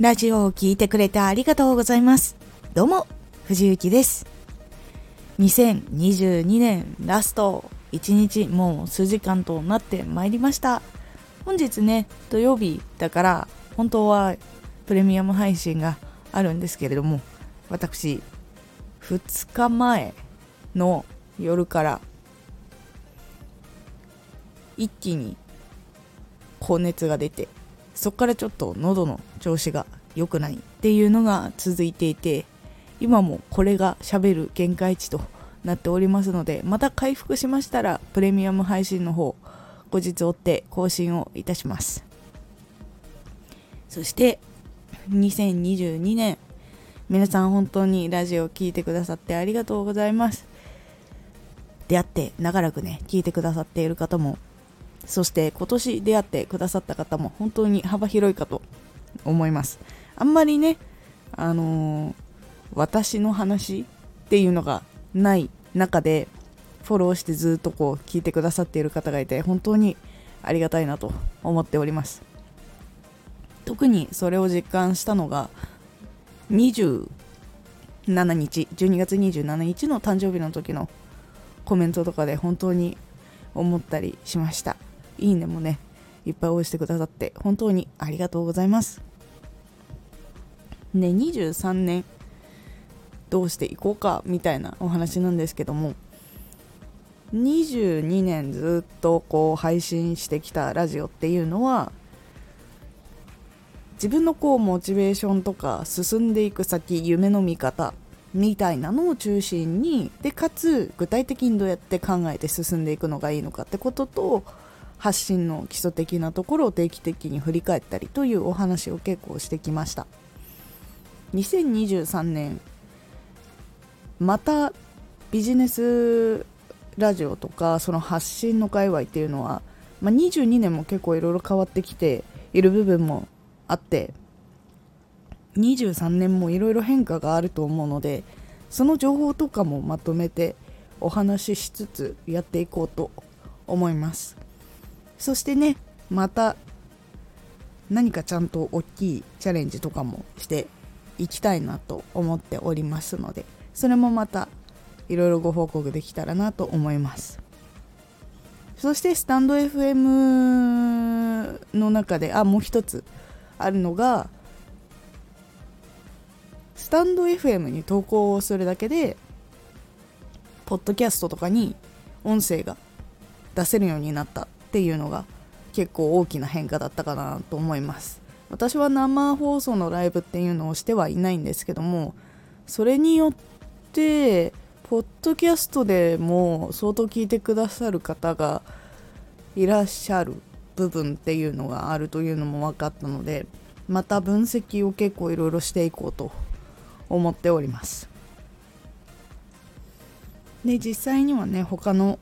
ラジオを聴いてくれてありがとうございます。どうも、藤幸です。2022年ラスト1日もう数時間となってまいりました。本日ね、土曜日だから本当はプレミアム配信があるんですけれども、私、2日前の夜から一気に高熱が出てそこからちょっと喉の調子が良くないっていうのが続いていて今もこれがしゃべる限界値となっておりますのでまた回復しましたらプレミアム配信の方後日追って更新をいたします。そして2022年皆さん本当にラジオを聴いてくださってありがとうございます。出会って長らくね聞いてくださっている方もそして今年出会ってくださった方も本当に幅広いかと思います。あんまりねあのー、私の話っていうのがない中でフォローしてずっとこう聞いてくださっている方がいて本当にありがたいなと思っております。特にそれを実感したのが27日12月27日の誕生日の時のコメントとかで本当に思ったりしました。いいねもねいっぱい押してくださって本当にありがとうございます。ね23年どうしていこうかみたいなお話なんですけども22年ずっとこう配信してきたラジオっていうのは自分のこうモチベーションとか進んでいく先夢の見方みたいなのを中心にでかつ具体的にどうやって考えて進んでいくのがいいのかってことと発信の基礎的なところを定期的に振り返ったりというお話を結構してきました。2023年またビジネスラジオとかその発信の界隈っていうのは、まあ、22年も結構いろいろ変わってきている部分もあって23年もいろいろ変化があると思うのでその情報とかもまとめてお話ししつつやっていこうと思います。そしてねまた何かちゃんと大きいチャレンジとかもしていきたいなと思っておりますのでそれもまたいろいろご報告できたらなと思います。そしてスタンド FM の中であもう一つあるのがスタンド FM に投稿をするだけでポッドキャストとかに音声が出せるようになった。っていうのが結構大きな変化だったかなと思います。私は生放送のライブっていうのをしてはいないんですけどもそれによってポッドキャストでも相当聞いてくださる方がいらっしゃる部分っていうのがあるというのも分かったのでまた分析を結構いろいろしていこうと思っております。で実際にはね他の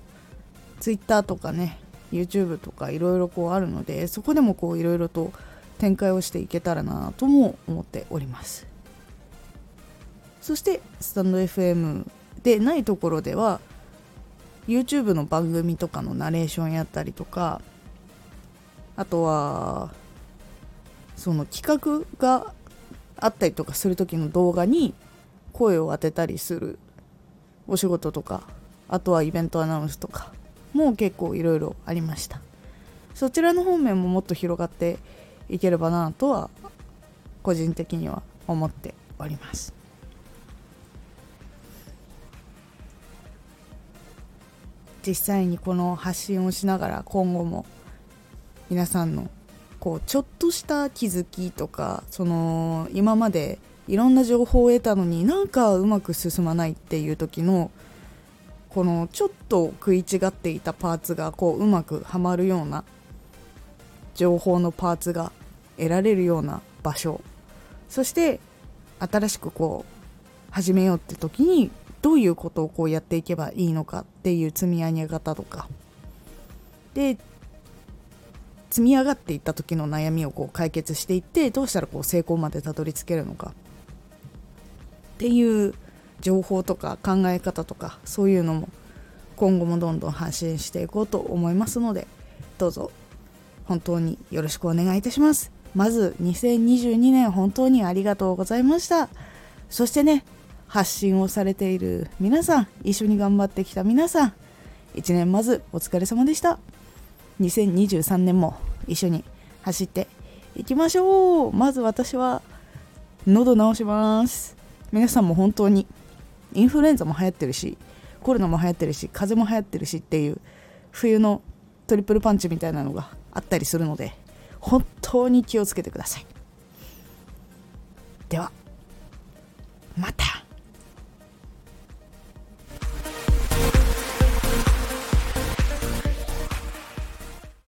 Twitter とかね YouTube とかいろいろこうあるのでそこでもこういろいろと展開をしていけたらなとも思っております。そしてスタンド FM でないところでは YouTube の番組とかのナレーションやったりとかあとはその企画があったりとかする時の動画に声を当てたりするお仕事とかあとはイベントアナウンスとかも結構いろいろありました。そちらの方面ももっと広がっていければなとは個人的には思っております。実際にこの発信をしながら今後も皆さんのこうちょっとした気づきとかその今までいろんな情報を得たのになんかうまく進まないっていう時のこのちょっと食い違っていたパーツがこううまくはまるような情報のパーツが得られるような場所。そして新しくこう始めようって時にどういうことをこうやっていけばいいのかっていう積み上げ方とか。で積み上がっていった時の悩みをこう解決していってどうしたらこう成功までたどり着けるのかっていう情報とか考え方とかそういうのも今後もどんどん発信していこうと思いますのでどうぞ本当によろしくお願いいたします。まず2022年本当にありがとうございました。そしてね発信をされている皆さん一緒に頑張ってきた皆さん1年まずお疲れ様でした。2023年も一緒に走っていきましょう。まず私は喉治します。皆さんも本当にインフルエンザも流行ってるしコロナも流行ってるし風邪も流行ってるしっていう冬のトリプルパンチみたいなのがあったりするので本当に気をつけてください。ではまた。